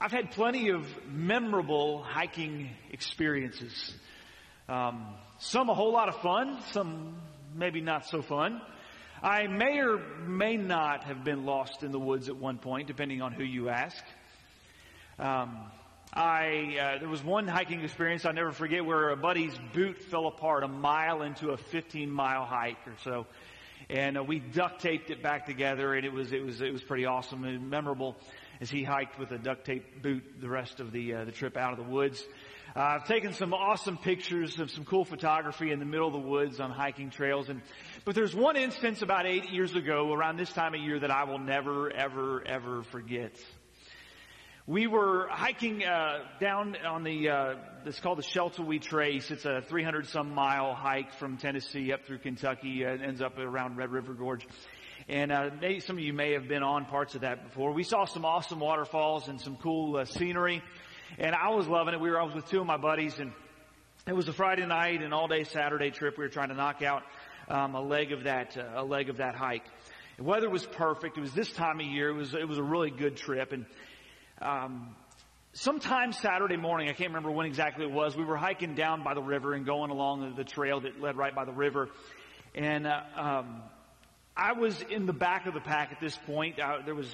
I've had plenty of memorable hiking experiences. Um, some a whole lot of fun, some maybe not so fun. I may or may not have been lost in the woods at one point, depending on who you ask. Um, I uh, there was one hiking experience I'll never forget where a buddy's boot fell apart a mile into a 15 mile hike or so, and uh, we duct taped it back together, and it was it was it was pretty awesome and memorable as he hiked with a duct tape boot the rest of the uh, the trip out of the woods. Uh, I've taken some awesome pictures of some cool photography in the middle of the woods on hiking trails, and but there's one instance about eight years ago, around this time of year, that I will never, ever, ever forget. We were hiking uh, down on the uh, it's called the Sheltowee Trace. It's a 300 some mile hike from Tennessee up through Kentucky. It ends up around Red River Gorge. And uh, maybe some of you may have been on parts of that before. We saw some awesome waterfalls and some cool uh, scenery, and I was loving it. We were I was with two of my buddies, and it was a Friday night and all day Saturday trip. We were trying to knock out um, a leg of that uh, a leg of that hike. The weather was perfect. It was this time of year. It was it was a really good trip, and um, sometime Saturday morning, I can't remember when exactly it was. We were hiking down by the river and going along the, trail that led right by the river, and uh, um, I was in the back of the pack at this point. There was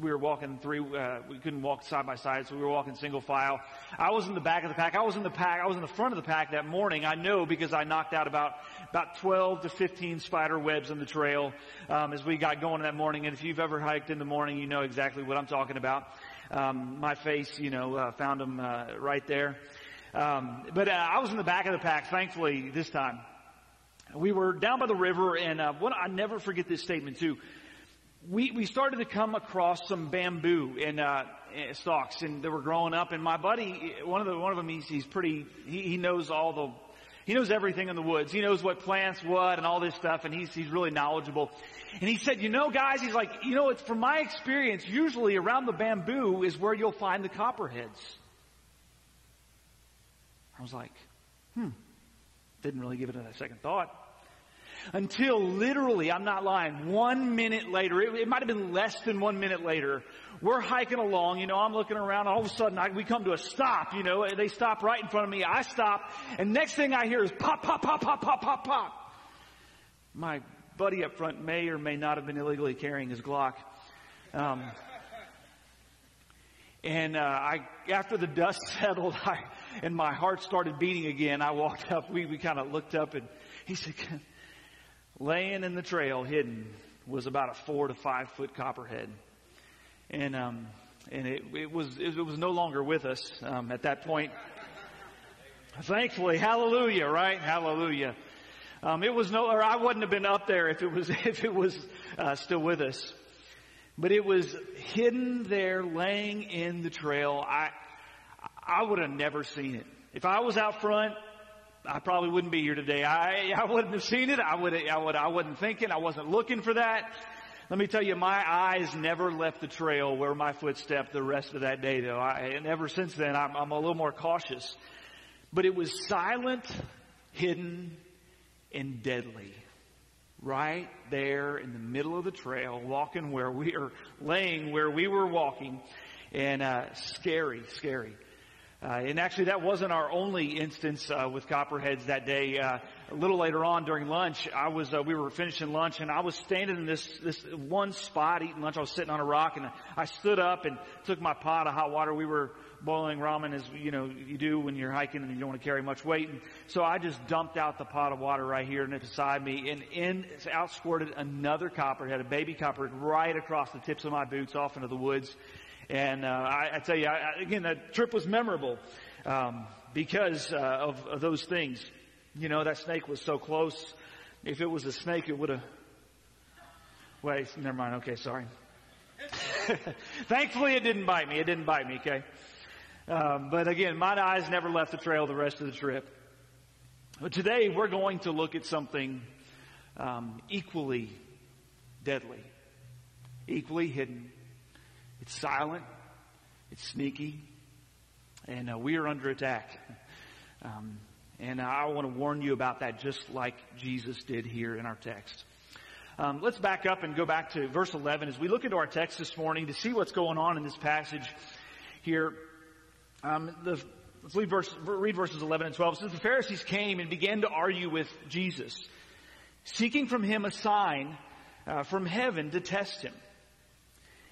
we were walking three. Uh, we couldn't walk side by side, so we were walking single file. I was in the back of the pack. I was in the pack. I was in the front of the pack that morning. I know because I knocked out about about 12 to 15 spider webs on the trail um, as we got going that morning. And if you've ever hiked in the morning, you know exactly what I'm talking about. Um, my face, you know, uh, found them uh, right there. Um, but uh, I was in the back of the pack, thankfully, this time. We were down by the river, and uh, what I never forget this statement too. We we started to come across some bamboo and uh, stalks, and they were growing up. And my buddy, one of the one of them, he's, he's pretty. He, he knows all the he knows everything in the woods. He knows what plants what and all this stuff, and he's he's really knowledgeable. And he said, you know, guys, he's like, you know, it's from my experience, usually around the bamboo is where you'll find the copperheads. I was like, hmm. Didn't really give it a second thought. Until literally, I'm not lying, one minute later, it, it might have been less than one minute later, we're hiking along, you know, I'm looking around, all of a sudden I, we come to a stop, you know, they stop right in front of me, I stop, and next thing I hear is pop, pop, pop, pop, pop, pop, pop. My buddy up front may or may not have been illegally carrying his Glock. Um, and uh, I, after the dust settled, I, and my heart started beating again. I walked up. We we kind of looked up, and he said, "Laying in the trail, hidden, was about a four to five foot copperhead." And um, and it, it was it was no longer with us um, at that point. Thankfully, hallelujah, right? Hallelujah. Um, it was no, or I wouldn't have been up there if it was, if it was uh, still with us. But it was hidden there, laying in the trail. I, I would have never seen it. If I was out front, I probably wouldn't be here today. I, I wouldn't have seen it. I would, I would, I wasn't thinking. I wasn't looking for that. Let me tell you, my eyes never left the trail where my foot stepped the rest of that day though. I, and ever since then, I'm, I'm a little more cautious. But it was silent, hidden, and deadly. Right there in the middle of the trail, walking where we are laying where we were walking, and uh, scary, scary. Uh, and actually, that wasn't our only instance uh, with copperheads that day. Uh, a little later on during lunch, I was uh, we were finishing lunch, and I was standing in this this one spot eating lunch. I was sitting on a rock, and I stood up and took my pot of hot water. We were boiling ramen as you know you do when you're hiking and you don't want to carry much weight. And so I just dumped out the pot of water right here and beside me, and in out squirted another copperhead, a baby copperhead, right across the tips of my boots off into the woods. And uh, I, I tell you, I, again, that trip was memorable um, because uh, of, of those things. You know, that snake was so close. If it was a snake, it would have. Wait, never mind. Okay, sorry. Thankfully, it didn't bite me. It didn't bite me. Okay. Um, but again, my eyes never left the trail the rest of the trip. But today, we're going to look at something um, equally deadly, equally hidden, it's silent. It's sneaky. And uh, we are under attack. Um, and I want to warn you about that just like Jesus did here in our text. Um, let's back up and go back to verse 11 as we look into our text this morning to see what's going on in this passage. here. Um, the, let's read, verse, read verses 11 and 12. It says, The Pharisees came and began to argue with Jesus, seeking from him a sign uh, from heaven to test him.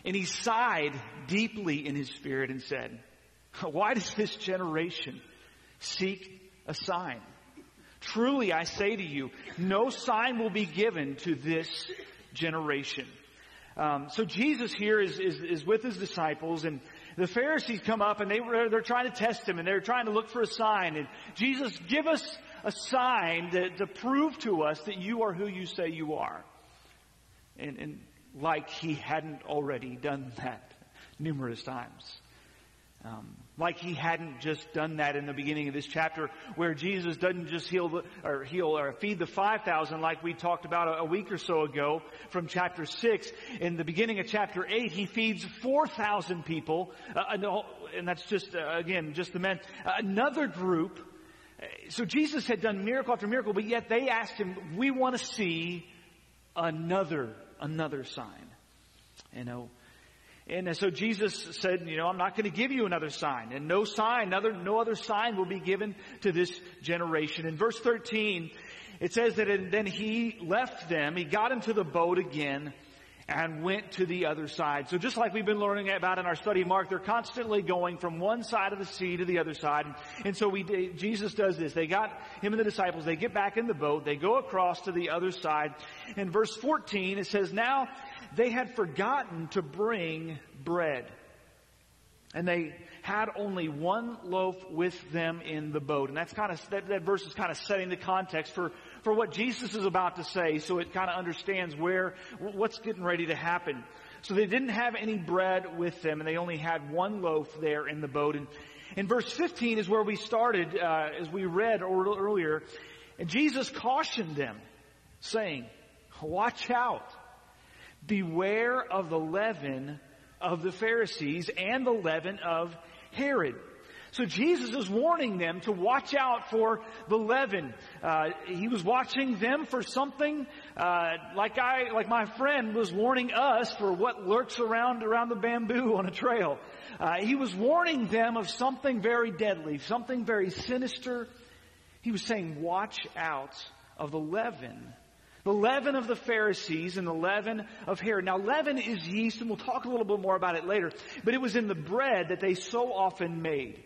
And he sighed deeply in his spirit and said, Why does this generation seek a sign? Truly I say to you, no sign will be given to this generation. Um, so Jesus here is, is, is with his disciples and the Pharisees come up and they they're trying to test him and they're trying to look for a sign. And Jesus, give us a sign to, to prove to us that you are who you say you are. And, and like he hadn't already done that numerous times. Um, like he hadn't just done that in the beginning of this chapter, where Jesus doesn't just heal the, or heal or feed the five thousand, like we talked about a, a, week or so ago from chapter six. In the beginning of chapter eight, he feeds four thousand people, uh, and that's just uh, again just the men. Another group. So Jesus had done miracle after miracle, but yet they asked him, "We want to see another another sign." You know, and so Jesus said, you know, I'm not going to give you another sign. And no sign, other, no other sign will be given to this generation. In verse 13, it says that and then he left them, he got into the boat again and went to the other side. So just like we've been learning about in our study Mark, they're constantly going from one side of the sea to the other side. And so we, Jesus does this. They got him and the disciples, they get back in the boat, they go across to the other side. In verse 14, it says, now they had forgotten to bring bread. And they had only one loaf with them in the boat. And that's kind of, that, that verse is kind of setting the context for, for what Jesus is about to say. So it kind of understands where, what's getting ready to happen. So they didn't have any bread with them and they only had one loaf there in the boat. And in verse 15 is where we started, uh, as we read earlier. And Jesus cautioned them saying, watch out Beware of the leaven of the Pharisees and the leaven of Herod. So Jesus is warning them to watch out for the leaven. Uh, he was watching them for something uh, like I, like my friend was warning us for what lurks around around the bamboo on a trail. Uh, he was warning them of something very deadly, something very sinister. He was saying, "Watch out of the leaven the leaven of the Pharisees and the leaven of Herod. Now, leaven is yeast, and we'll talk a little bit more about it later, but it was in the bread that they so often made.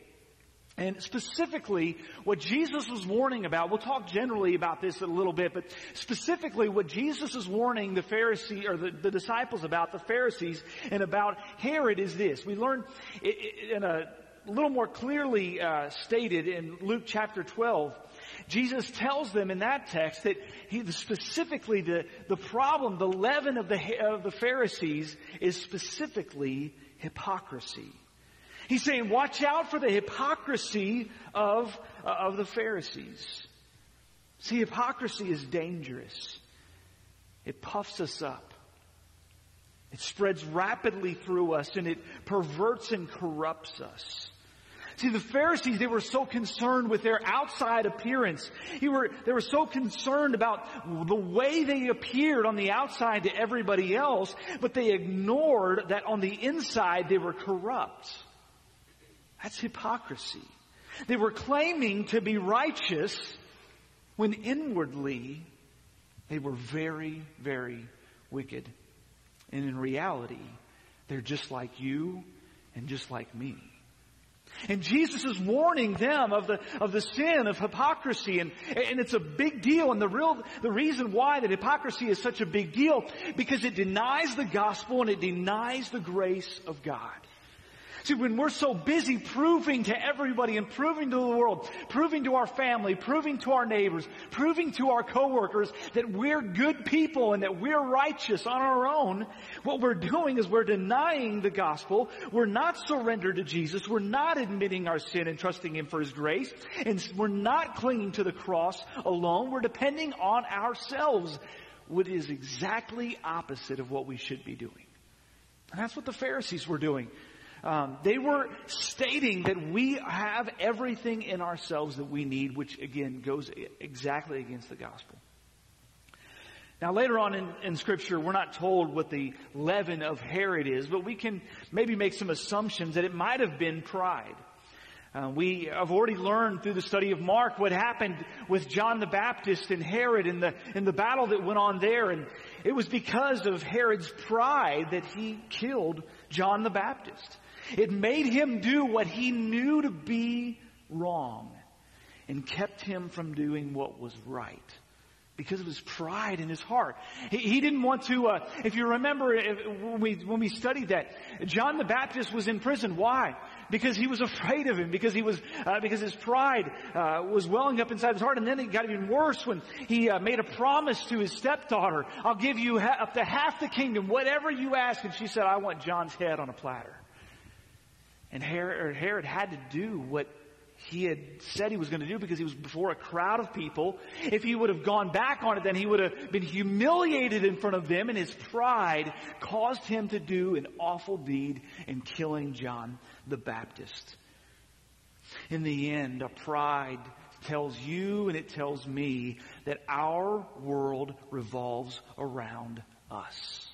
And specifically, what Jesus was warning about, we'll talk generally about this a little bit, but specifically what Jesus is warning the Pharisee, or the, the disciples about, the Pharisees, and about Herod is this. We learn in a little more clearly uh, stated in Luke chapter 12, Jesus tells them in that text that he, specifically the, the problem, the leaven of the, of the Pharisees is specifically hypocrisy. He's saying, watch out for the hypocrisy of, uh, of the Pharisees. See, hypocrisy is dangerous. It puffs us up. It spreads rapidly through us and it perverts and corrupts us. See, the Pharisees, they were so concerned with their outside appearance. Were, they were so concerned about the way they appeared on the outside to everybody else, but they ignored that on the inside they were corrupt. That's hypocrisy. They were claiming to be righteous when inwardly they were very, very wicked. And in reality, they're just like you and just like me. And Jesus is warning them of the, of the sin of hypocrisy and, and it's a big deal and the real, the reason why that hypocrisy is such a big deal because it denies the gospel and it denies the grace of God. See, when we're so busy proving to everybody and proving to the world, proving to our family, proving to our neighbors, proving to our coworkers that we're good people and that we're righteous on our own, what we're doing is we're denying the gospel. We're not surrendered to Jesus. We're not admitting our sin and trusting Him for His grace. And we're not clinging to the cross alone. We're depending on ourselves, which is exactly opposite of what we should be doing. And that's what the Pharisees were doing. Um, they were stating that we have everything in ourselves that we need, which again goes exactly against the gospel. Now later on in, in scripture, we're not told what the leaven of Herod is, but we can maybe make some assumptions that it might have been pride. Uh, we have already learned through the study of Mark what happened with John the Baptist and Herod in the, in the battle that went on there. And it was because of Herod's pride that he killed John the Baptist. It made him do what he knew to be wrong and kept him from doing what was right because of his pride in his heart. He, he didn't want to, uh, if you remember if, when, we, when we studied that, John the Baptist was in prison. Why? Because he was afraid of him, because he was, uh, because his pride uh, was welling up inside his heart. And then it got even worse when he uh, made a promise to his stepdaughter, I'll give you ha- up to half the kingdom, whatever you ask. And she said, I want John's head on a platter. And Herod, Herod had to do what he had said he was going to do because he was before a crowd of people. If he would have gone back on it, then he would have been humiliated in front of them and his pride caused him to do an awful deed in killing John the Baptist. In the end, a pride tells you and it tells me that our world revolves around us.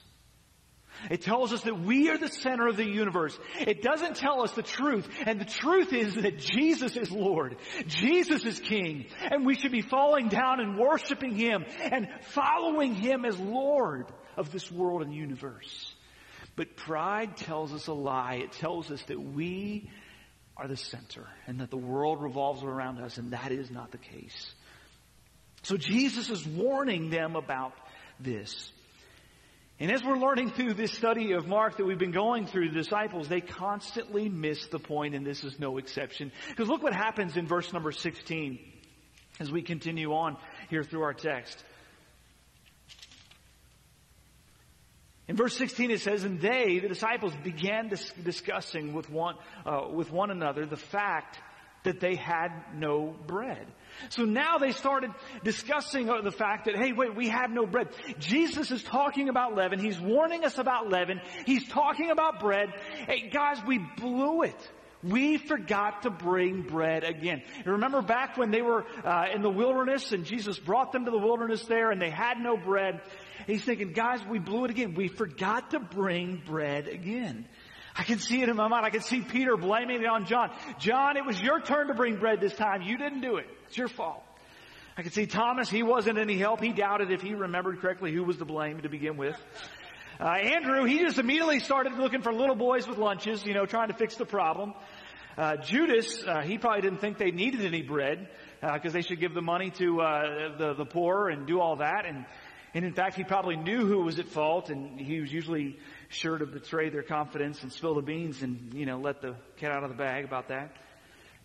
It tells us that we are the center of the universe. It doesn't tell us the truth. And the truth is that Jesus is Lord. Jesus is King. And we should be falling down and worshiping Him and following Him as Lord of this world and universe. But pride tells us a lie. It tells us that we are the center and that the world revolves around us and that is not the case. So Jesus is warning them about this. And as we're learning through this study of Mark that we've been going through, the disciples, they constantly miss the point, and this is no exception. Because look what happens in verse number 16 as we continue on here through our text. In verse 16 it says, And they, the disciples, began dis- discussing with one, uh, with one another the fact that they had no bread. So now they started discussing the fact that, hey, wait, we have no bread. Jesus is talking about leaven. He's warning us about leaven. He's talking about bread. Hey, guys, we blew it. We forgot to bring bread again. You remember back when they were uh, in the wilderness and Jesus brought them to the wilderness there and they had no bread. He's thinking, guys, we blew it again. We forgot to bring bread again. I can see it in my mind. I can see Peter blaming it on John. John, it was your turn to bring bread this time. You didn't do it. It's your fault. I can see Thomas. He wasn't any help. He doubted if he remembered correctly who was to blame to begin with. Uh, Andrew, he just immediately started looking for little boys with lunches, you know, trying to fix the problem. Uh, Judas, uh, he probably didn't think they needed any bread because uh, they should give the money to uh, the the poor and do all that. And and in fact, he probably knew who was at fault, and he was usually sure to betray their confidence and spill the beans and, you know, let the cat out of the bag about that.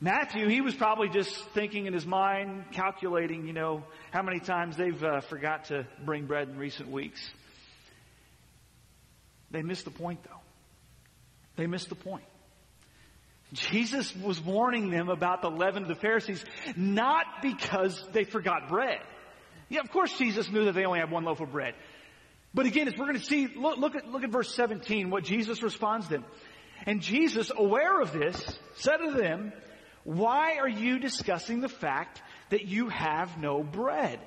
Matthew, he was probably just thinking in his mind, calculating, you know, how many times they've uh, forgot to bring bread in recent weeks. They missed the point, though. They missed the point. Jesus was warning them about the leaven of the Pharisees, not because they forgot bread. Yeah, of course Jesus knew that they only had one loaf of bread. But again, as we're going to see, look, look, at, look at verse 17, what Jesus responds to them. And Jesus, aware of this, said to them, why are you discussing the fact that you have no bread?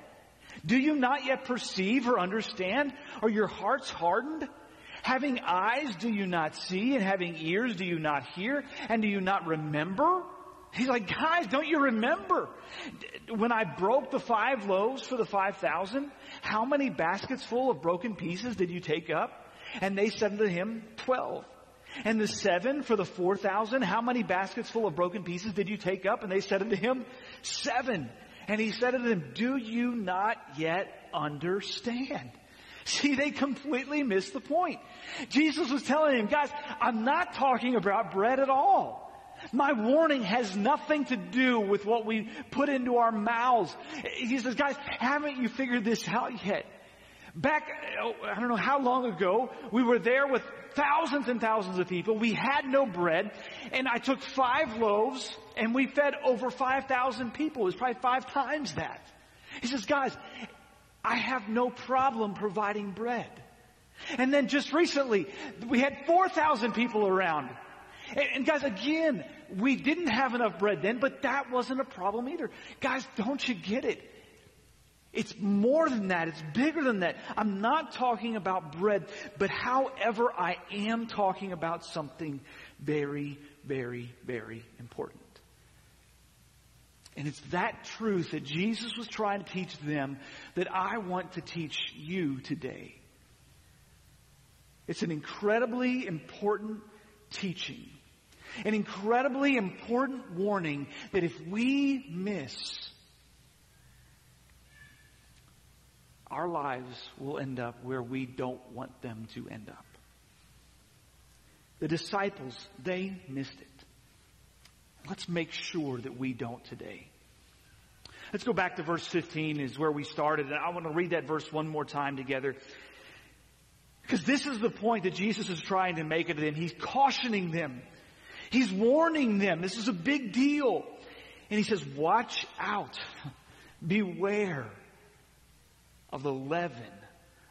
Do you not yet perceive or understand? Are your hearts hardened? Having eyes, do you not see? And having ears, do you not hear? And do you not remember? He's like, guys, don't you remember when I broke the five loaves for the 5,000? How many baskets full of broken pieces did you take up? And they said to him, 12. And the seven for the 4,000, how many baskets full of broken pieces did you take up? And they said unto him, seven. And he said unto them, do you not yet understand? See, they completely missed the point. Jesus was telling them, guys, I'm not talking about bread at all. My warning has nothing to do with what we put into our mouths. He says, guys, haven't you figured this out yet? Back, oh, I don't know how long ago, we were there with thousands and thousands of people. We had no bread, and I took five loaves, and we fed over 5,000 people. It was probably five times that. He says, guys, I have no problem providing bread. And then just recently, we had 4,000 people around. And, and, guys, again, we didn't have enough bread then, but that wasn't a problem either. Guys, don't you get it? It's more than that. It's bigger than that. I'm not talking about bread, but however, I am talking about something very, very, very important. And it's that truth that Jesus was trying to teach them that I want to teach you today. It's an incredibly important teaching. An incredibly important warning that if we miss our lives will end up where we don't want them to end up. The disciples, they missed it. Let's make sure that we don't today. Let's go back to verse 15 is where we started and I want to read that verse one more time together. Because this is the point that Jesus is trying to make it to them. He's cautioning them. He's warning them. This is a big deal. And he says, watch out. Beware of the leaven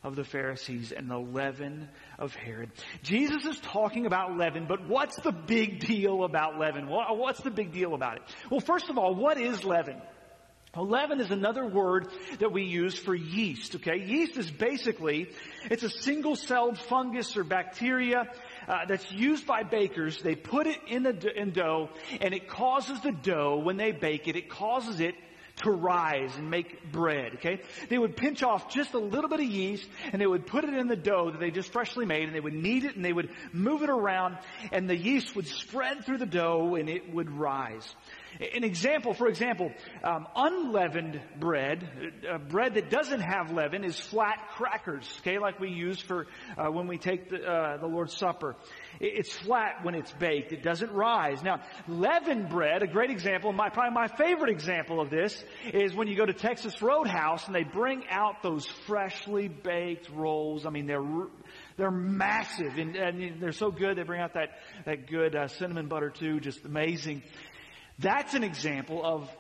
of the Pharisees and the leaven of Herod. Jesus is talking about leaven, but what's the big deal about leaven? What's the big deal about it? Well, first of all, what is leaven? Well, leaven is another word that we use for yeast, okay? Yeast is basically, it's a single-celled fungus or bacteria uh, that's used by bakers. They put it in the in dough and it causes the dough, when they bake it, it causes it to rise and make bread, okay? They would pinch off just a little bit of yeast and they would put it in the dough that they just freshly made and they would knead it and they would move it around and the yeast would spread through the dough and it would rise. An example, for example, um, unleavened bread, uh, bread that doesn't have leaven, is flat crackers. Okay, like we use for uh, when we take the, uh, the Lord's Supper. It's flat when it's baked. It doesn't rise. Now, leavened bread, a great example, my probably my favorite example of this is when you go to Texas Roadhouse and they bring out those freshly baked rolls. I mean, they're they're massive and, and, they're so good. They bring out that that good uh, cinnamon butter too, just amazing. That's an example of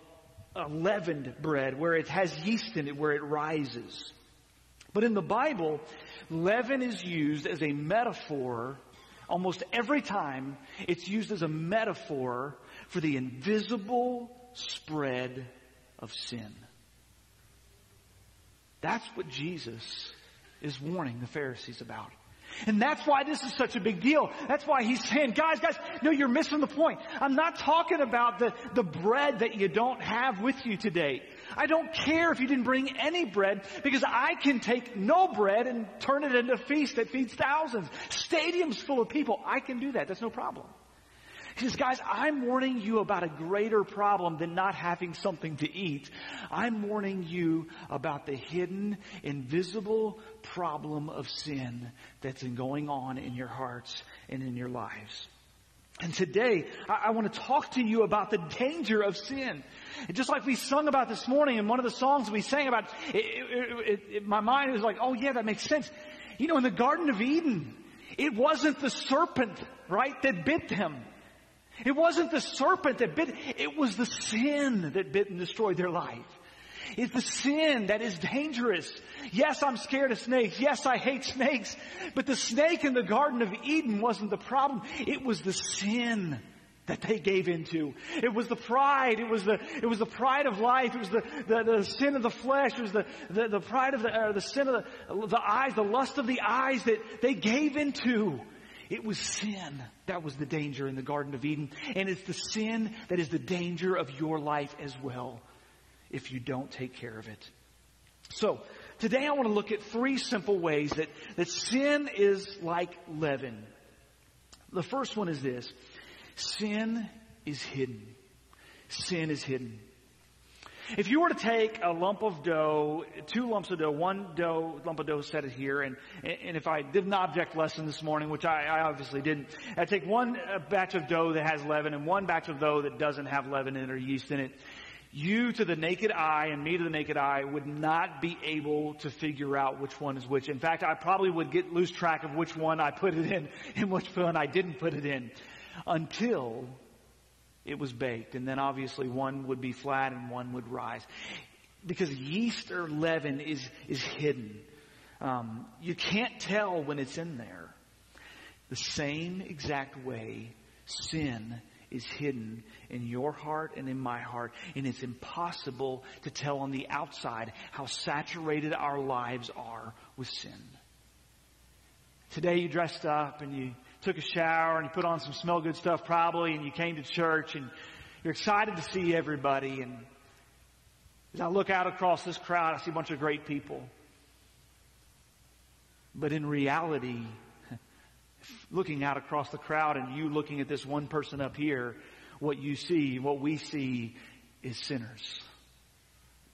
leavened bread where it has yeast in it, where it rises. But in the Bible, leaven is used as a metaphor almost every time. It's used as a metaphor for the invisible spread of sin. That's what Jesus is warning the Pharisees about. And that's why this is such a big deal. That's why he's saying, guys, guys, no, you're missing the point. I'm not talking about the, the bread that you don't have with you today. I don't care if you didn't bring any bread because I can take no bread and turn it into a feast that feeds thousands. Stadiums full of people. I can do that. That's no problem. He says, guys, I'm warning you about a greater problem than not having something to eat. I'm warning you about the hidden, invisible problem of sin that's going on in your hearts and in your lives. And today, I, I want to talk to you about the danger of sin. And just like we sung about this morning in one of the songs we sang about, it, it, it, my mind was like, oh yeah, that makes sense. You know, in the Garden of Eden, it wasn't the serpent, right, that bit them. It wasn't the serpent that bit, it was the sin that bit and destroyed their life. It's the sin that is dangerous. Yes, I'm scared of snakes. Yes, I hate snakes. But the snake in the Garden of Eden wasn't the problem. It was the sin that they gave into. It was the pride. It was the, it was the pride of life. It was the, the, the sin of the flesh. It was the, the, the pride of the, uh, the sin of the, the eyes, the lust of the eyes that they gave into. It was sin. That was the danger in the Garden of Eden. And it's the sin that is the danger of your life as well if you don't take care of it. So, today I want to look at three simple ways that, that sin is like leaven. The first one is this. Sin is hidden. Sin is hidden. If you were to take a lump of dough, two lumps of dough, one dough, lump of dough, set it here, and, and if I did an object lesson this morning, which I, I obviously didn't, I'd take one uh, batch of dough that has leaven and one batch of dough that doesn't have leaven in it or yeast in it. You to the naked eye and me to the naked eye would not be able to figure out which one is which. In fact, I probably would get lose track of which one I put it in and which one I didn't put it in until it was baked. And then obviously one would be flat and one would rise. Because yeast or leaven is, is hidden. Um, you can't tell when it's in there. The same exact way sin is hidden in your heart and in my heart, and it's impossible to tell on the outside how saturated our lives are with sin. Today you dressed up and you took a shower and you put on some smell good stuff probably and you came to church and you're excited to see everybody and as I look out across this crowd, I see a bunch of great people. But in reality, looking out across the crowd and you looking at this one person up here, what you see, what we see is sinners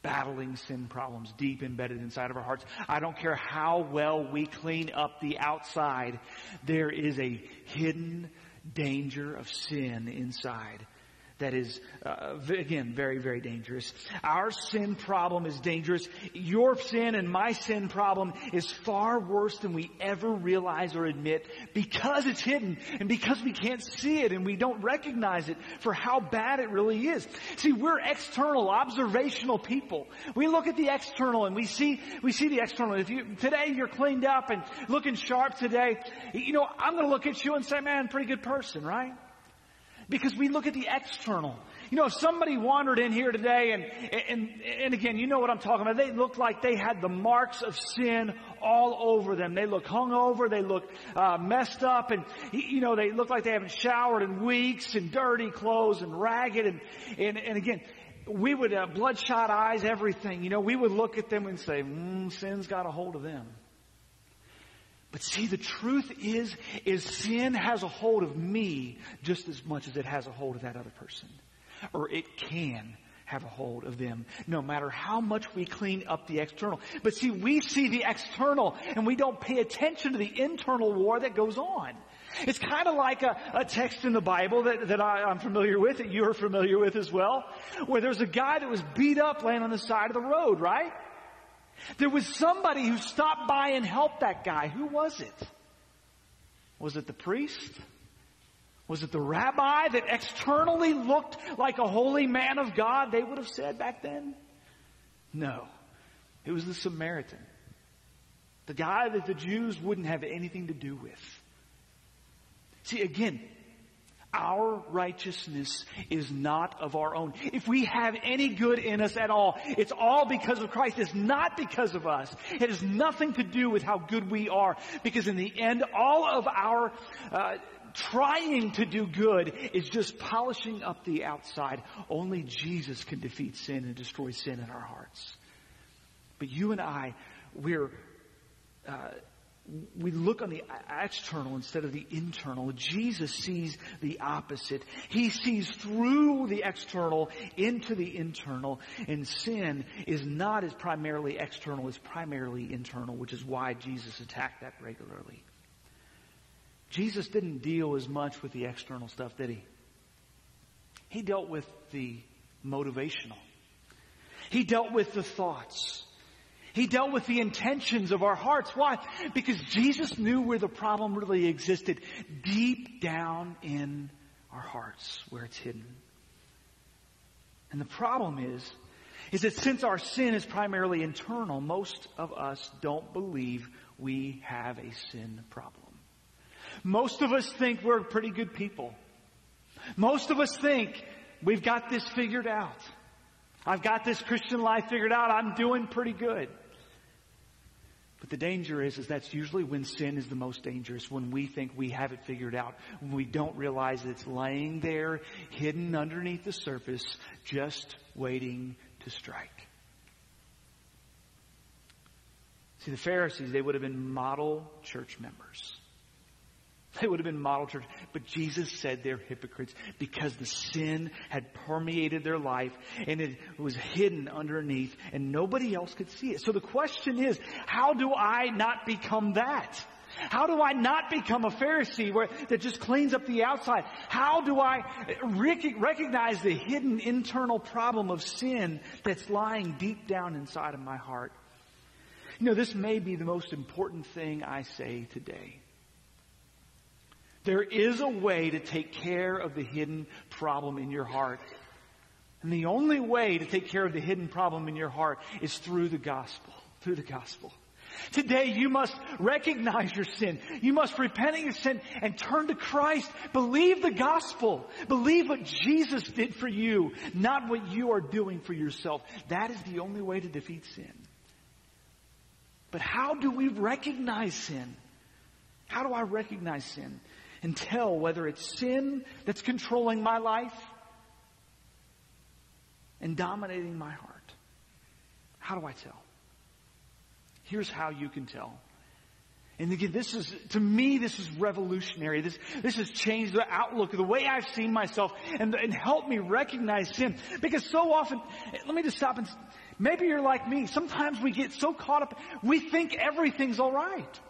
battling sin problems deep embedded inside of our hearts. I don't care how well we clean up the outside, there is a hidden danger of sin inside that is, uh, again, very, very dangerous. Our sin problem is dangerous. Your sin and my sin problem is far worse than we ever realize or admit because it's hidden and because we can't see it and we don't recognize it for how bad it really is. See, we're external, observational people. We look at the external and we see, we see the external. If you, today you're cleaned up and looking sharp today, you know, I'm going to look at you and say, man, pretty good person, right? Because we look at the external. You know, if somebody wandered in here today and, and, and again, you know what I'm talking about. They looked like they had the marks of sin all over them. They look hungover. They look, uh, messed up and, you know, they look like they haven't showered in weeks and dirty clothes and ragged and, and, and again, we would, uh, bloodshot eyes, everything. You know, we would look at them and say, mm, sin's got a hold of them. But see, the truth is, is sin has a hold of me just as much as it has a hold of that other person. Or it can have a hold of them, no matter how much we clean up the external. But see, we see the external and we don't pay attention to the internal war that goes on. It's kind of like a, a, text in the Bible that, that I, I'm familiar with, that you're familiar with as well, where there's a guy that was beat up laying on the side of the road, right? There was somebody who stopped by and helped that guy. Who was it? Was it the priest? Was it the rabbi that externally looked like a holy man of God, they would have said back then? No. It was the Samaritan. The guy that the Jews wouldn't have anything to do with. See, again, our righteousness is not of our own. If we have any good in us at all, it's all because of Christ. It's not because of us. It has nothing to do with how good we are. Because in the end, all of our uh, trying to do good is just polishing up the outside. Only Jesus can defeat sin and destroy sin in our hearts. But you and I, we're uh, we look on the external instead of the internal. Jesus sees the opposite. He sees through the external into the internal. And sin is not as primarily external, it's primarily internal, which is why Jesus attacked that regularly. Jesus didn't deal as much with the external stuff, did he? He dealt with the motivational. He dealt with the thoughts. He dealt with the intentions of our hearts. Why? Because Jesus knew where the problem really existed. Deep down in our hearts, where it's hidden. And the problem is, is that since our sin is primarily internal, most of us don't believe we have a sin problem. Most of us think we're pretty good people. Most of us think we've got this figured out. I've got this Christian life figured out. I'm doing pretty good. But the danger is, is that's usually when sin is the most dangerous, when we think we have it figured out, when we don't realize it's laying there, hidden underneath the surface, just waiting to strike. See, the Pharisees, they would have been model church members. They would have been model church. But Jesus said they're hypocrites because the sin had permeated their life and it was hidden underneath and nobody else could see it. So the question is, how do I not become that? How do I not become a Pharisee where, that just cleans up the outside? How do I rec- recognize the hidden internal problem of sin that's lying deep down inside of my heart? You know, this may be the most important thing I say today. There is a way to take care of the hidden problem in your heart. And the only way to take care of the hidden problem in your heart is through the gospel. Through the gospel. Today you must recognize your sin. You must repent of your sin and turn to Christ. Believe the gospel. Believe what Jesus did for you, not what you are doing for yourself. That is the only way to defeat sin. But how do we recognize sin? How do I recognize sin and tell whether it's sin that's controlling my life and dominating my heart? How do I tell? Here's how you can tell. And again, this is, to me, this is revolutionary. This, this has changed the outlook the way I've seen myself and, and helped me recognize sin. Because so often, let me just stop and, maybe you're like me. Sometimes we get so caught up, we think everything's alright.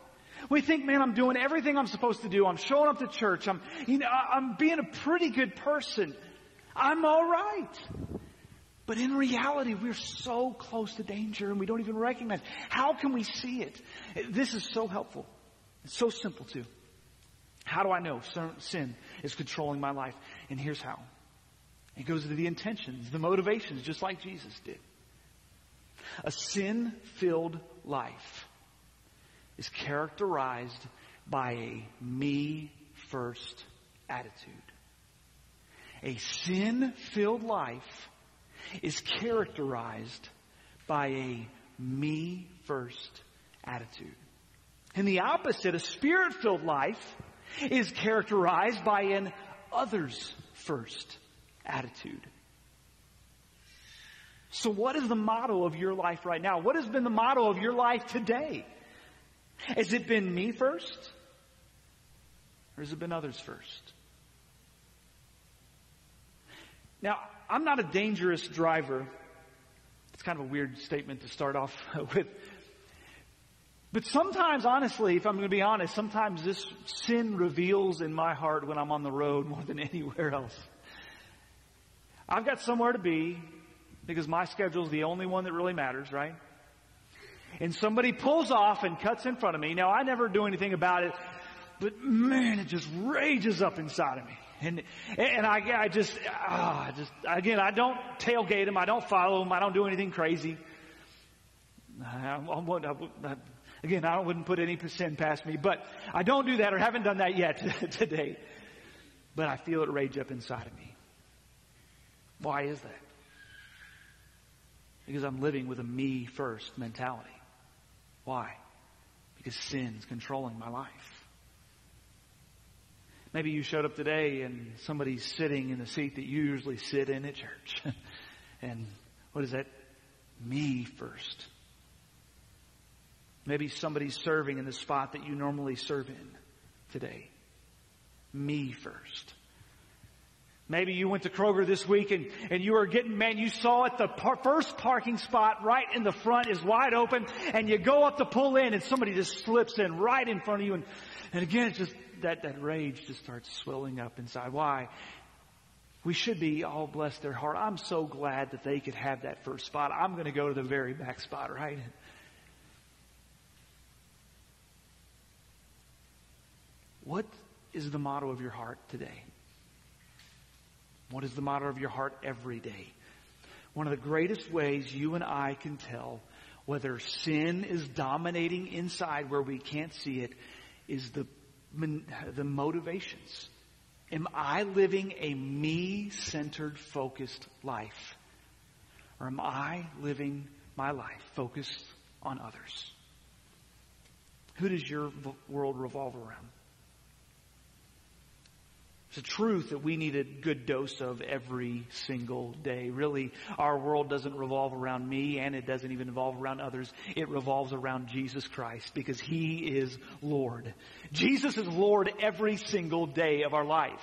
We think, man, I'm doing everything I'm supposed to do. I'm showing up to church. I'm, you know, I'm being a pretty good person. I'm alright. But in reality, we're so close to danger and we don't even recognize. How can we see it? This is so helpful. It's so simple too. How do I know sin is controlling my life? And here's how. It goes to the intentions, the motivations, just like Jesus did. A sin filled life is characterized by a me first attitude. A sin filled life is characterized by a me first attitude. And the opposite, a spirit filled life, is characterized by an others first attitude. So what is the motto of your life right now? What has been the motto of your life today? Has it been me first? Or has it been others first? Now, I'm not a dangerous driver. It's kind of a weird statement to start off with. But sometimes, honestly, if I'm going to be honest, sometimes this sin reveals in my heart when I'm on the road more than anywhere else. I've got somewhere to be because my schedule is the only one that really matters, right? And somebody pulls off and cuts in front of me. Now, I never do anything about it, but man, it just rages up inside of me. And, and I, I just, ah, just, again, I don't tailgate him. I don't follow him. I don't do anything crazy. I, I, I, again, I wouldn't put any sin past me, but I don't do that or haven't done that yet today. But I feel it rage up inside of me. Why is that? Because I'm living with a me first mentality. Why? Because sin's controlling my life. Maybe you showed up today and somebody's sitting in the seat that you usually sit in at church. and what is that? Me first. Maybe somebody's serving in the spot that you normally serve in today. Me first. Maybe you went to Kroger this week and, and you were getting, man, you saw it, the par- first parking spot right in the front is wide open and you go up to pull in and somebody just slips in right in front of you and, and again, it's just, that, that rage just starts swelling up inside. Why? We should be all bless their heart. I'm so glad that they could have that first spot. I'm going to go to the very back spot, right? What is the motto of your heart today? What is the motto of your heart every day? One of the greatest ways you and I can tell whether sin is dominating inside where we can't see it is the the motivations. Am I living a me-centered, focused life? Or am I living my life focused on others? Who does your world revolve around? It's a truth that we need a good dose of every single day. Really, our world doesn't revolve around me and it doesn't even revolve around others. It revolves around Jesus Christ because He is Lord. Jesus is Lord every single day of our life.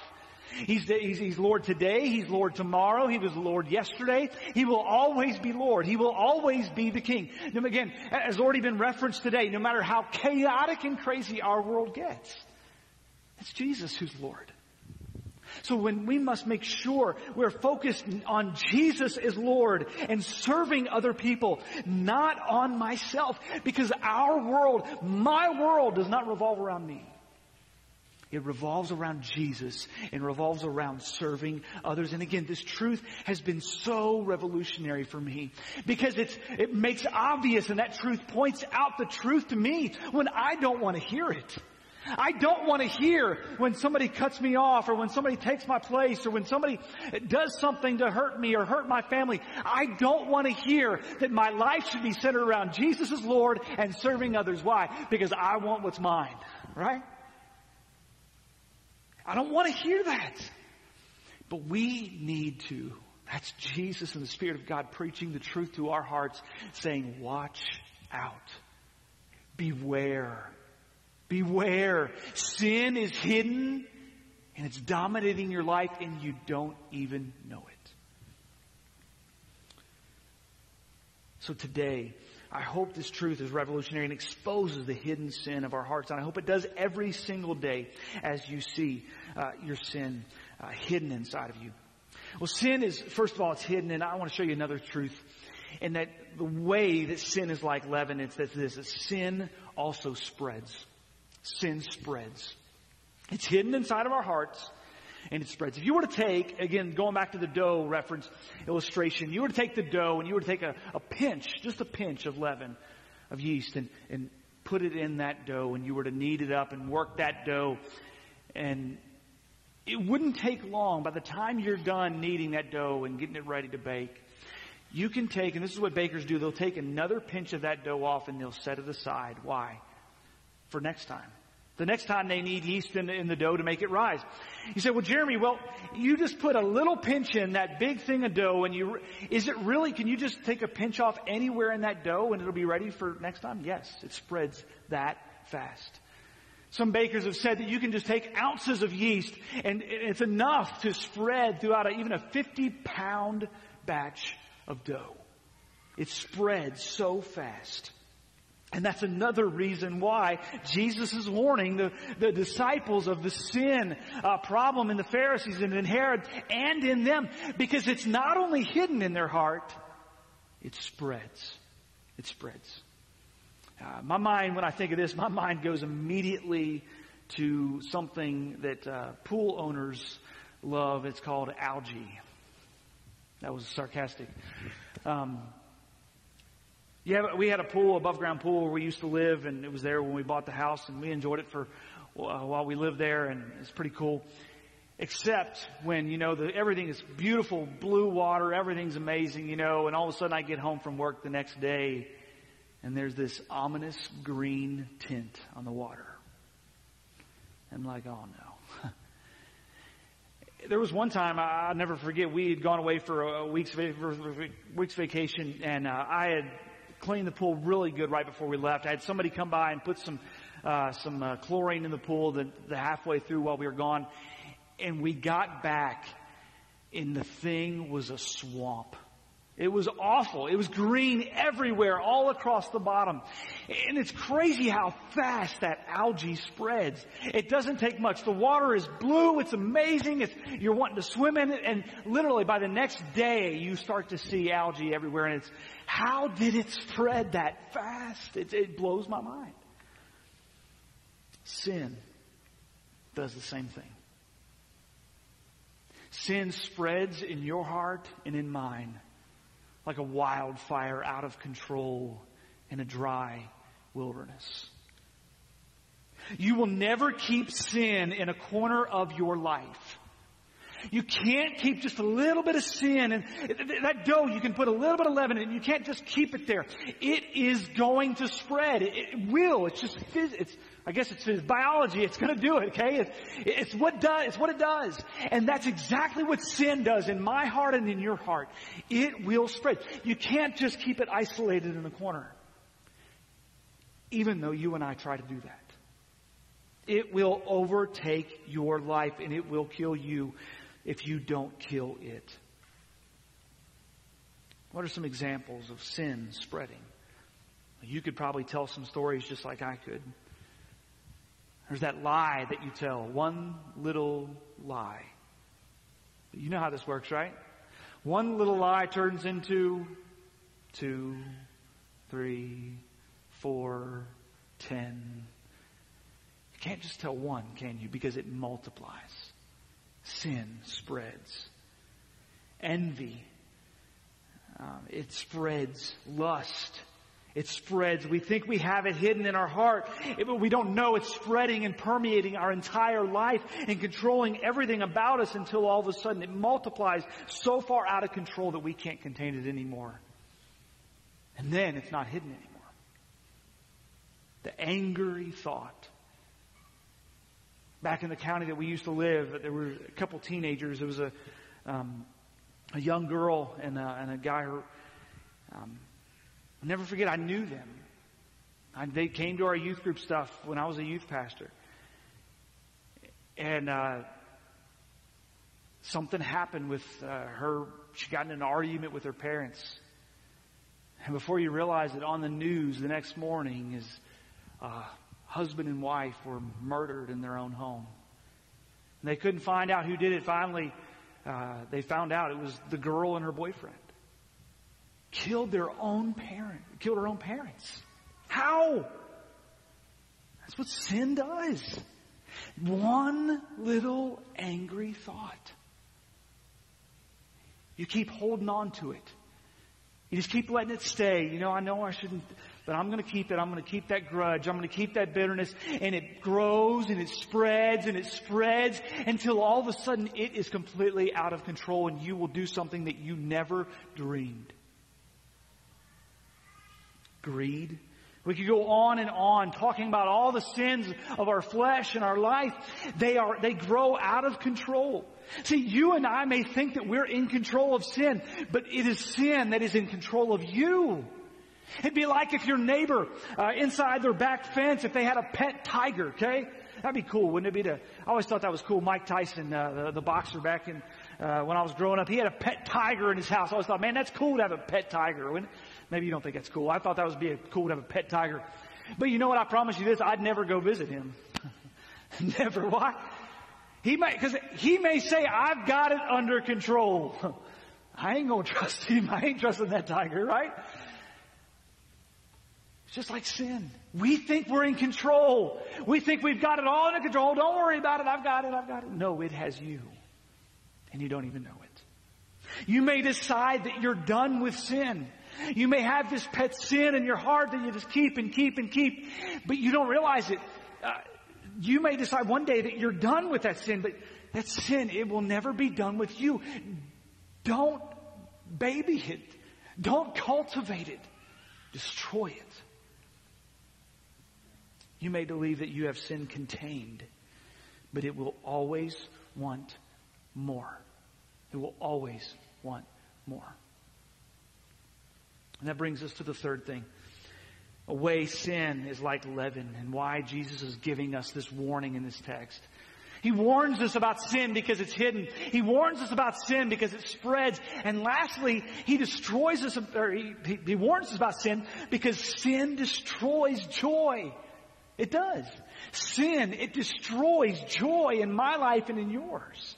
He's, he's, he's, Lord today. He's Lord tomorrow. He was Lord yesterday. He will always be Lord. He will always be the King. Now again, as already been referenced today, no matter how chaotic and crazy our world gets, it's Jesus who's Lord. So when we must make sure we're focused on Jesus as Lord and serving other people, not on myself, because our world, my world does not revolve around me. It revolves around Jesus and revolves around serving others. And again, this truth has been so revolutionary for me because it's, it makes obvious and that truth points out the truth to me when I don't want to hear it. I don't want to hear when somebody cuts me off or when somebody takes my place or when somebody does something to hurt me or hurt my family. I don't want to hear that my life should be centered around Jesus as Lord and serving others. Why? Because I want what's mine. Right? I don't want to hear that. But we need to. That's Jesus and the Spirit of God preaching the truth to our hearts, saying, watch out. Beware. Beware. Sin is hidden and it's dominating your life and you don't even know it. So today, I hope this truth is revolutionary and exposes the hidden sin of our hearts. And I hope it does every single day as you see uh, your sin uh, hidden inside of you. Well, sin is, first of all, it's hidden, and I want to show you another truth. And that the way that sin is like leaven, it's this, that sin also spreads. Sin spreads. It's hidden inside of our hearts, and it spreads. If you were to take, again, going back to the dough reference illustration, you were to take the dough and you were to take a, a pinch, just a pinch of leaven, of yeast, and, and put it in that dough, and you were to knead it up and work that dough, and it wouldn't take long by the time you're done kneading that dough and getting it ready to bake. You can take, and this is what bakers do, they'll take another pinch of that dough off and they'll set it aside. Why? For next time. The next time they need yeast in the, in the dough to make it rise. You say, well, Jeremy, well, you just put a little pinch in that big thing of dough and you, is it really, can you just take a pinch off anywhere in that dough and it'll be ready for next time? Yes, it spreads that fast. Some bakers have said that you can just take ounces of yeast and it's enough to spread throughout a, even a 50 pound batch of dough. It spreads so fast. And that's another reason why Jesus is warning the, the disciples of the sin uh, problem in the Pharisees and in Herod and in them because it's not only hidden in their heart, it spreads. It spreads. Uh, my mind, when I think of this, my mind goes immediately to something that uh, pool owners love. It's called algae. That was sarcastic. Um, yeah, we had a pool, above ground pool where we used to live, and it was there when we bought the house, and we enjoyed it for uh, while we lived there, and it's pretty cool. Except when you know the, everything is beautiful, blue water, everything's amazing, you know, and all of a sudden I get home from work the next day, and there's this ominous green tint on the water. I'm like, oh no. there was one time I, will never forget. We had gone away for a week's, week's vacation, and uh, I had cleaned the pool really good right before we left. I had somebody come by and put some uh, some uh, chlorine in the pool the, the halfway through while we were gone, and we got back, and the thing was a swamp. It was awful. It was green everywhere, all across the bottom. And it's crazy how fast that algae spreads. It doesn't take much. The water is blue. It's amazing. It's, you're wanting to swim in it. And literally by the next day, you start to see algae everywhere. And it's, how did it spread that fast? It, it blows my mind. Sin does the same thing. Sin spreads in your heart and in mine like a wildfire out of control in a dry wilderness. You will never keep sin in a corner of your life. You can't keep just a little bit of sin and that dough, you can put a little bit of leaven in it. You can't just keep it there. It is going to spread. It will. It's just, it's, I guess it's, it's biology. It's going to do it. Okay. It's, it's what does, it's what it does. And that's exactly what sin does in my heart and in your heart. It will spread. You can't just keep it isolated in a corner. Even though you and I try to do that. It will overtake your life and it will kill you if you don't kill it. What are some examples of sin spreading? You could probably tell some stories just like I could. There's that lie that you tell, one little lie. You know how this works, right? One little lie turns into two, three, four, ten. You can't just tell one, can you? Because it multiplies. Sin spreads. Envy, um, it spreads. Lust, it spreads. We think we have it hidden in our heart, but we don't know it's spreading and permeating our entire life and controlling everything about us until all of a sudden it multiplies so far out of control that we can't contain it anymore. And then it's not hidden anymore. The angry thought. Back in the county that we used to live, there were a couple teenagers. There was a, um, a young girl and a, and a guy who, um, I'll never forget, I knew them. I, they came to our youth group stuff when I was a youth pastor. And uh, something happened with uh, her. She got in an argument with her parents. And before you realize it, on the news the next morning is uh, husband and wife were murdered in their own home. And they couldn't find out who did it. Finally, uh, they found out it was the girl and her boyfriend killed their own parent, killed her own parents. How? That's what sin does. One little angry thought. You keep holding on to it. You just keep letting it stay. You know, I know I shouldn't, but I'm going to keep it. I'm going to keep that grudge. I'm going to keep that bitterness. And it grows and it spreads and it spreads until all of a sudden it is completely out of control and you will do something that you never dreamed greed. We could go on and on talking about all the sins of our flesh and our life. They are, they grow out of control. See, you and I may think that we're in control of sin, but it is sin that is in control of you. It'd be like if your neighbor, uh, inside their back fence, if they had a pet tiger, okay? That'd be cool, wouldn't it be? To, I always thought that was cool. Mike Tyson, uh, the, the boxer back in, uh, when I was growing up, he had a pet tiger in his house. I always thought, man, that's cool to have a pet tiger. Maybe you don't think that's cool. I thought that would be cool to have a pet tiger. But you know what? I promise you this. I'd never go visit him. never. Why? He may, cause he may say, I've got it under control. I ain't gonna trust him. I ain't trusting that tiger, right? It's just like sin. We think we're in control. We think we've got it all under control. Don't worry about it. I've got it. I've got it. No, it has you. And you don't even know it. You may decide that you're done with sin. You may have this pet sin in your heart that you just keep and keep and keep, but you don't realize it. Uh, you may decide one day that you're done with that sin, but that sin, it will never be done with you. Don't baby it. Don't cultivate it. Destroy it. You may believe that you have sin contained, but it will always want more. It will always want more. And that brings us to the third thing. A way sin is like leaven and why Jesus is giving us this warning in this text. He warns us about sin because it's hidden. He warns us about sin because it spreads. And lastly, he destroys us, or he, he, he warns us about sin because sin destroys joy. It does. Sin, it destroys joy in my life and in yours.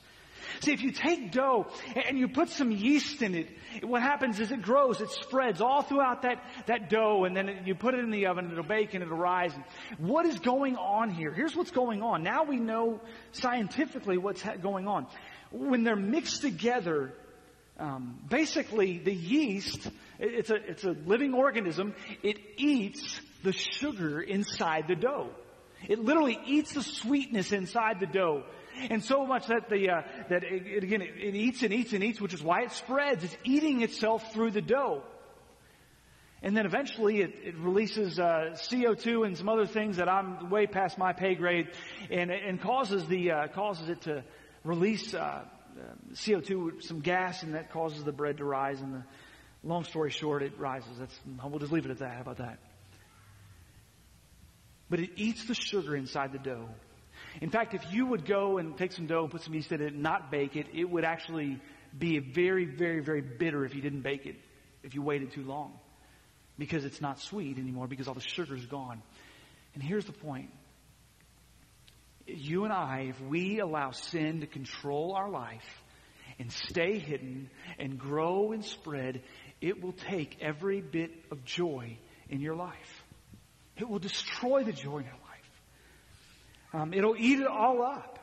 See, if you take dough and you put some yeast in it, what happens is it grows, it spreads all throughout that, that dough, and then you put it in the oven, it'll bake and it'll rise. What is going on here? Here's what's going on. Now we know scientifically what's going on. When they're mixed together, um, basically the yeast, it's a, it's a living organism, it eats the sugar inside the dough. It literally eats the sweetness inside the dough. And so much that the, uh, that it, it, again, it, it, eats and eats and eats, which is why it spreads. It's eating itself through the dough. And then eventually it, it releases uh, CO2 and some other things that I'm way past my pay grade, and, and causes the uh, causes it to release uh, CO2, some gas, and that causes the bread to rise. And the long story short, it rises. That's we'll just leave it at that. How about that? But it eats the sugar inside the dough. In fact, if you would go and take some dough and put some yeast in it and not bake it, it would actually be very, very, very bitter if you didn't bake it, if you waited too long. Because it's not sweet anymore because all the sugar's gone. And here's the point. You and I, if we allow sin to control our life and stay hidden and grow and spread, it will take every bit of joy in your life. It will destroy the joy in your life. Um, it'll eat it all up.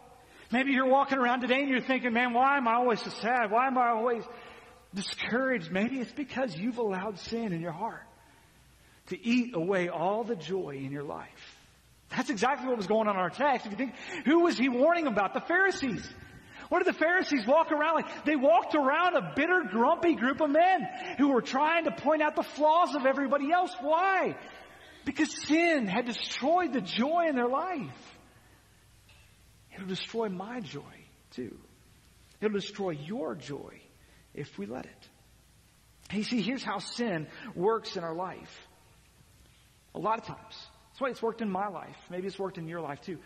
Maybe you're walking around today and you're thinking, man, why am I always so sad? Why am I always discouraged? Maybe it's because you've allowed sin in your heart to eat away all the joy in your life. That's exactly what was going on in our text. If you think, who was he warning about? The Pharisees. What did the Pharisees walk around like? They walked around a bitter, grumpy group of men who were trying to point out the flaws of everybody else. Why? Because sin had destroyed the joy in their life. It'll destroy my joy too. It'll destroy your joy if we let it. You see, here's how sin works in our life. A lot of times. That's why it's worked in my life. Maybe it's worked in your life too.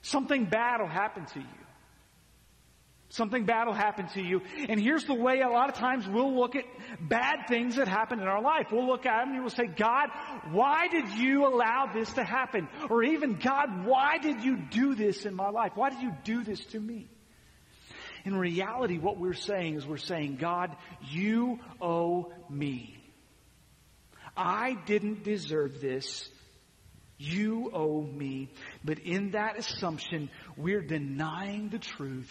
Something bad will happen to you. Something bad will happen to you. And here's the way a lot of times we'll look at bad things that happen in our life. We'll look at them and we'll say, God, why did you allow this to happen? Or even, God, why did you do this in my life? Why did you do this to me? In reality, what we're saying is we're saying, God, you owe me. I didn't deserve this. You owe me. But in that assumption, we're denying the truth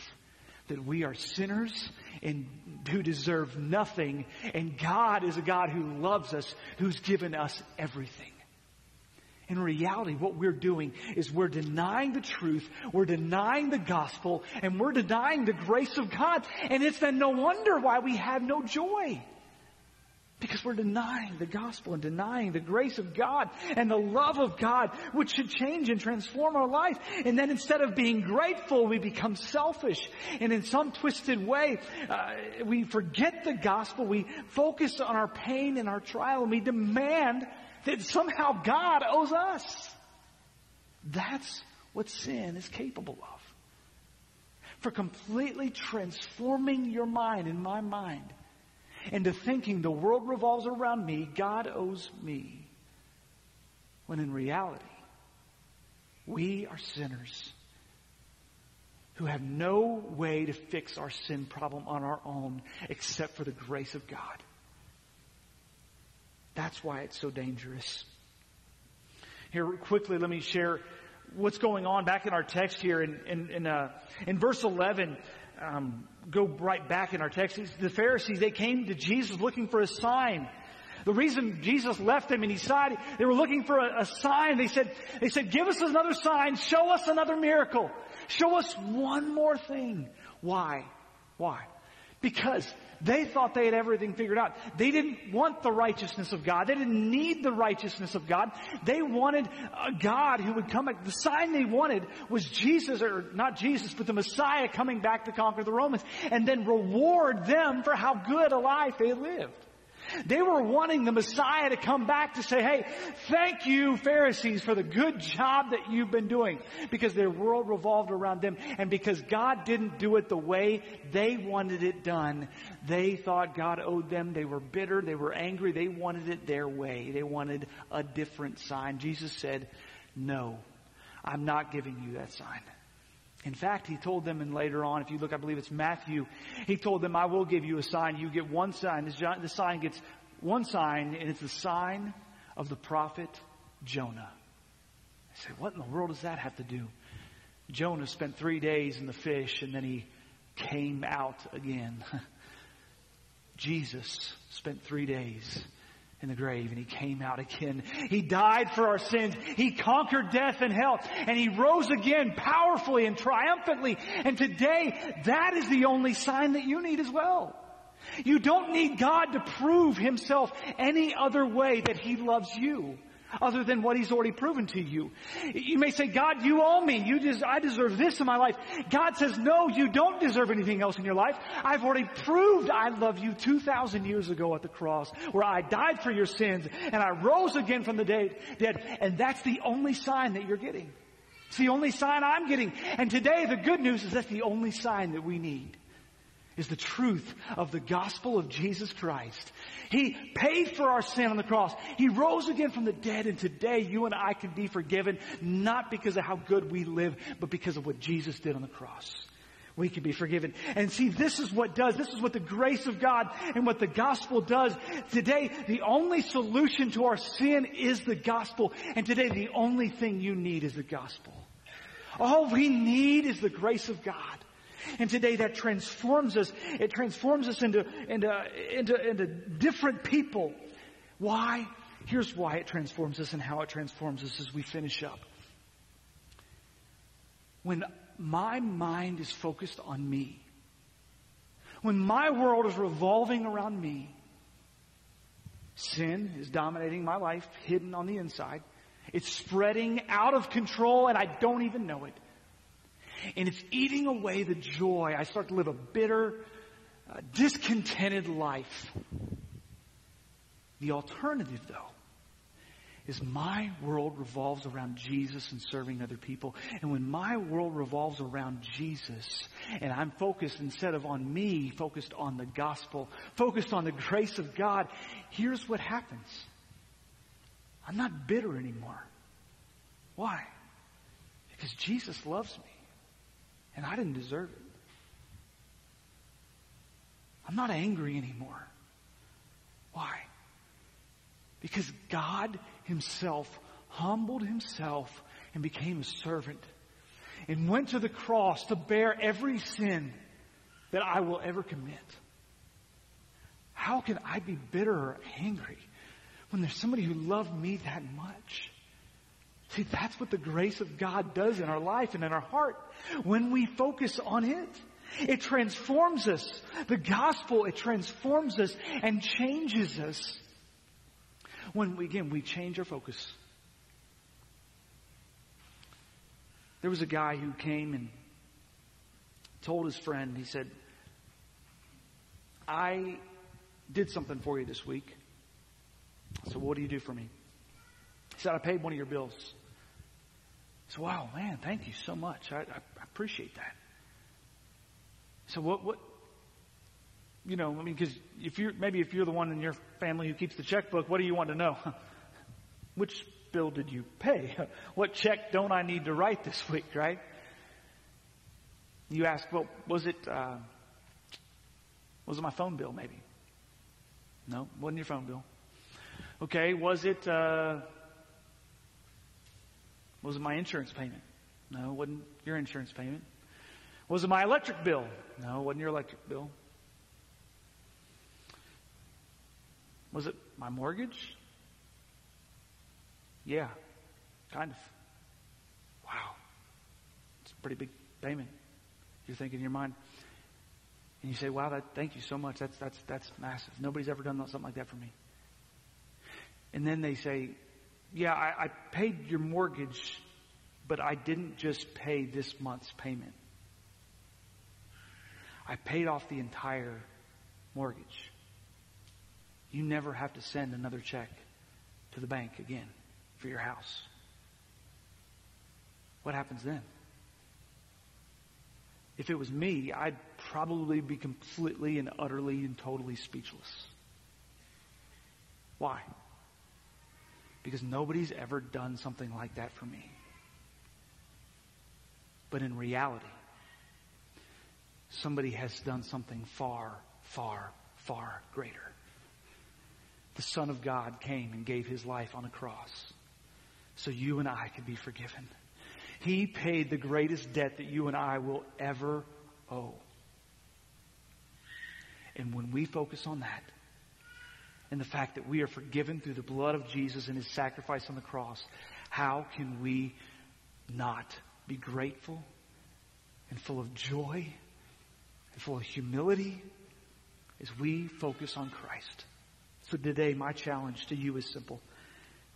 that we are sinners and who deserve nothing. And God is a God who loves us, who's given us everything. In reality, what we're doing is we're denying the truth, we're denying the gospel, and we're denying the grace of God. And it's then no wonder why we have no joy. Because we're denying the gospel and denying the grace of God and the love of God, which should change and transform our life. And then instead of being grateful, we become selfish. And in some twisted way, uh, we forget the gospel. We focus on our pain and our trial and we demand that somehow God owes us. That's what sin is capable of. For completely transforming your mind and my mind into thinking the world revolves around me, God owes me. When in reality, we are sinners who have no way to fix our sin problem on our own except for the grace of God. That's why it's so dangerous. Here, quickly, let me share what's going on back in our text here in, in, in, uh, in verse 11 um, go right back in our text. The Pharisees, they came to Jesus looking for a sign. The reason Jesus left them and he sighed, they were looking for a, a, sign. They said, they said, give us another sign. Show us another miracle. Show us one more thing. Why? Why? Because they thought they had everything figured out. They didn't want the righteousness of God. They didn't need the righteousness of God. They wanted a God who would come back. The sign they wanted was Jesus, or not Jesus, but the Messiah coming back to conquer the Romans and then reward them for how good a life they lived. They were wanting the Messiah to come back to say, hey, thank you, Pharisees, for the good job that you've been doing. Because their world revolved around them. And because God didn't do it the way they wanted it done, they thought God owed them. They were bitter. They were angry. They wanted it their way. They wanted a different sign. Jesus said, no, I'm not giving you that sign. In fact, he told them, and later on, if you look, I believe it's Matthew, he told them, I will give you a sign. You get one sign. This, sign gets one sign, and it's the sign of the prophet Jonah. I say, what in the world does that have to do? Jonah spent three days in the fish, and then he came out again. Jesus spent three days in the grave and he came out again. He died for our sins. He conquered death and hell and he rose again powerfully and triumphantly. And today, that is the only sign that you need as well. You don't need God to prove himself any other way that he loves you other than what he's already proven to you. You may say, God, you owe me. You des- I deserve this in my life. God says, no, you don't deserve anything else in your life. I've already proved I love you 2,000 years ago at the cross where I died for your sins and I rose again from the dead. And that's the only sign that you're getting. It's the only sign I'm getting. And today the good news is that's the only sign that we need is the truth of the gospel of Jesus Christ. He paid for our sin on the cross. He rose again from the dead and today you and I can be forgiven not because of how good we live, but because of what Jesus did on the cross. We can be forgiven. And see, this is what does, this is what the grace of God and what the gospel does. Today, the only solution to our sin is the gospel. And today, the only thing you need is the gospel. All we need is the grace of God. And today that transforms us. It transforms us into, into, into, into different people. Why? Here's why it transforms us and how it transforms us as we finish up. When my mind is focused on me, when my world is revolving around me, sin is dominating my life, hidden on the inside. It's spreading out of control and I don't even know it. And it's eating away the joy. I start to live a bitter, uh, discontented life. The alternative though is my world revolves around Jesus and serving other people. And when my world revolves around Jesus and I'm focused instead of on me, focused on the gospel, focused on the grace of God, here's what happens. I'm not bitter anymore. Why? Because Jesus loves me and I didn't deserve it. I'm not angry anymore. Why? Because God himself humbled himself and became a servant and went to the cross to bear every sin that I will ever commit. How can I be bitter or angry when there's somebody who loved me that much? See, that's what the grace of God does in our life and in our heart when we focus on it. It transforms us. The gospel, it transforms us and changes us when we, again, we change our focus. There was a guy who came and told his friend, he said, I did something for you this week. So what do you do for me? He said, I paid one of your bills. I said, wow, man, thank you so much. I, I, appreciate that. So what, what, you know, I mean, because if you're maybe if you're the one in your family who keeps the checkbook, what do you want to know? Which bill did you pay? what check don't I need to write this week, right? You ask, well, was it uh, was it my phone bill? Maybe. No, wasn't your phone bill. Okay, was it uh, was it my insurance payment? No, wasn't your insurance payment. Was it my electric bill? No, wasn't your electric bill. Was it my mortgage? Yeah, kind of. Wow. It's a pretty big payment. You're thinking in your mind. And you say, wow, that, thank you so much. That's, that's, that's massive. Nobody's ever done something like that for me. And then they say, yeah, I, I paid your mortgage, but I didn't just pay this month's payment. I paid off the entire mortgage you never have to send another check to the bank again for your house. What happens then? If it was me, I'd probably be completely and utterly and totally speechless. Why? Because nobody's ever done something like that for me. But in reality, somebody has done something far, far, far greater the Son of God came and gave his life on a cross so you and I could be forgiven. He paid the greatest debt that you and I will ever owe. And when we focus on that, and the fact that we are forgiven through the blood of Jesus and his sacrifice on the cross, how can we not be grateful and full of joy and full of humility as we focus on Christ? So today, my challenge to you is simple.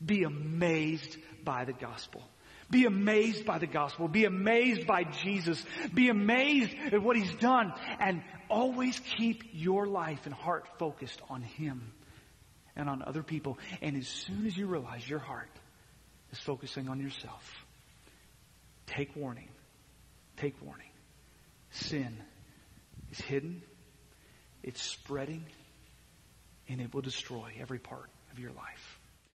Be amazed by the gospel. Be amazed by the gospel. Be amazed by Jesus. Be amazed at what he's done. And always keep your life and heart focused on him and on other people. And as soon as you realize your heart is focusing on yourself, take warning. Take warning. Sin is hidden. It's spreading and it will destroy every part of your life.